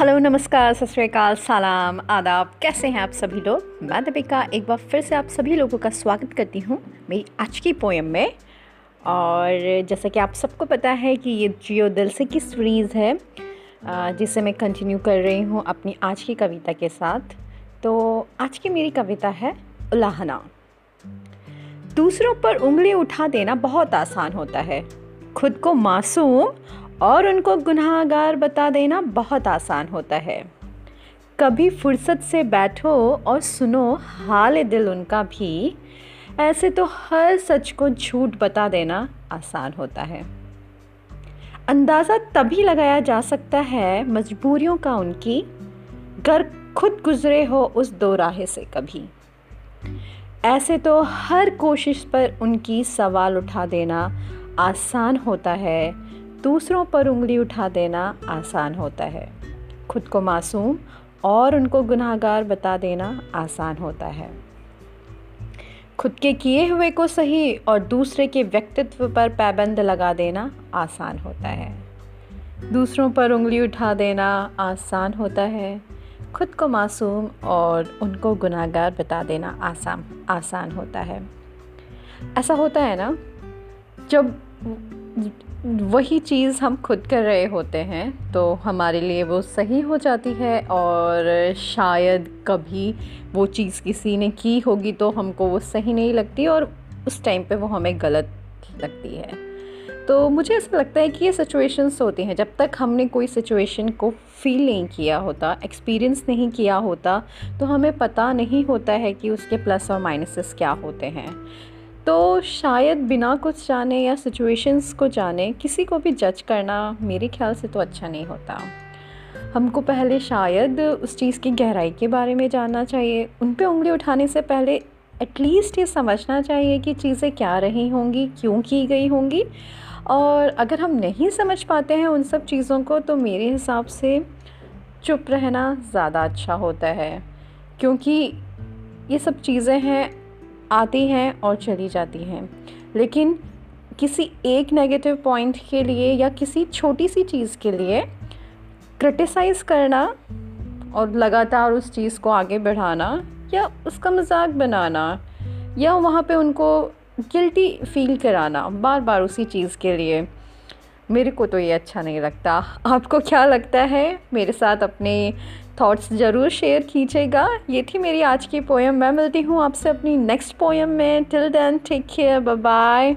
Hello, नमस्कार, सत श्रीकाल सलाम, आदाब। कैसे हैं आप सभी लोग? मैं दीपिका, एक बार फिर से आप सभी लोगों का स्वागत करती हूँ मेरी आज की पोएम में। और जैसा कि आप सबको पता है कि ये जियो दिल से की सीरीज़ है जिसे मैं कंटिन्यू कर रही हूँ अपनी आज की कविता के साथ। तो आज की मेरी कविता है, उलाहना। दूसरों पर उंगली उठा देना बहुत आसान होता है। खुद को मासूम और उनको गुनाहगार बता देना बहुत आसान होता है। कभी फुर्सत से बैठो और सुनो, हाल दिल उनका भी। ऐसे तो हर सच को झूठ बता देना आसान होता है। अंदाज़ा तभी लगाया जा सकता है मजबूरियों का उनकी। घर खुद गुजरे हो उस दो राहे से कभी। ऐसे तो हर कोशिश पर उनकी सवाल उठा देना आसान होता है। दूसरों पर उंगली उठा देना आसान होता है। खुद को मासूम और उनको गुनाहगार बता देना आसान होता है। खुद के किए हुए को सही और दूसरे के व्यक्तित्व पर पाबंद लगा देना आसान होता है। दूसरों पर उंगली उठा देना आसान होता है। खुद को मासूम और उनको गुनाहगार बता देना आसान आसान होता है। ऐसा होता है ना, जब वही चीज़ हम खुद कर रहे होते हैं तो हमारे लिए वो सही हो जाती है और शायद कभी वो चीज़ किसी ने की होगी तो हमको वो सही नहीं लगती और उस टाइम पे वो हमें गलत लगती है। तो मुझे ऐसा लगता है कि ये सिचुएशंस होती हैं, जब तक हमने कोई सिचुएशन को फील नहीं किया होता एक्सपीरियंस नहीं किया होता तो हमें पता नहीं होता है कि उसके प्लस और माइनसेस क्या होते हैं। तो शायद बिना कुछ जाने या सिचुएशंस को जाने किसी को भी जज करना मेरे ख्याल से तो अच्छा नहीं होता। हमको पहले शायद उस चीज़ की गहराई के बारे में जानना चाहिए। उन पे उंगली उठाने से पहले एटलीस्ट ये समझना चाहिए कि चीज़ें क्या रही होंगी, क्यों की गई होंगी। और अगर हम नहीं समझ पाते हैं उन सब चीज़ों को तो मेरे हिसाब से चुप रहना ज़्यादा अच्छा होता है। क्योंकि ये सब चीज़ें हैं आती हैं और चली जाती हैं। लेकिन किसी एक नेगेटिव पॉइंट के लिए या किसी छोटी सी चीज़ के लिए क्रिटिसाइज़ करना और लगातार उस चीज़ को आगे बढ़ाना या उसका मज़ाक बनाना या वहाँ पे उनको गिल्टी फील कराना बार बार उसी चीज़ के लिए। मेरे को तो ये अच्छा नहीं लगता। आपको क्या लगता है? मेरे साथ अपने थॉट्स ज़रूर शेयर कीजिएगा। ये थी मेरी आज की पोएम मैं मिलती हूँ आपसे अपनी नेक्स्ट पोएम में। Till then take care bye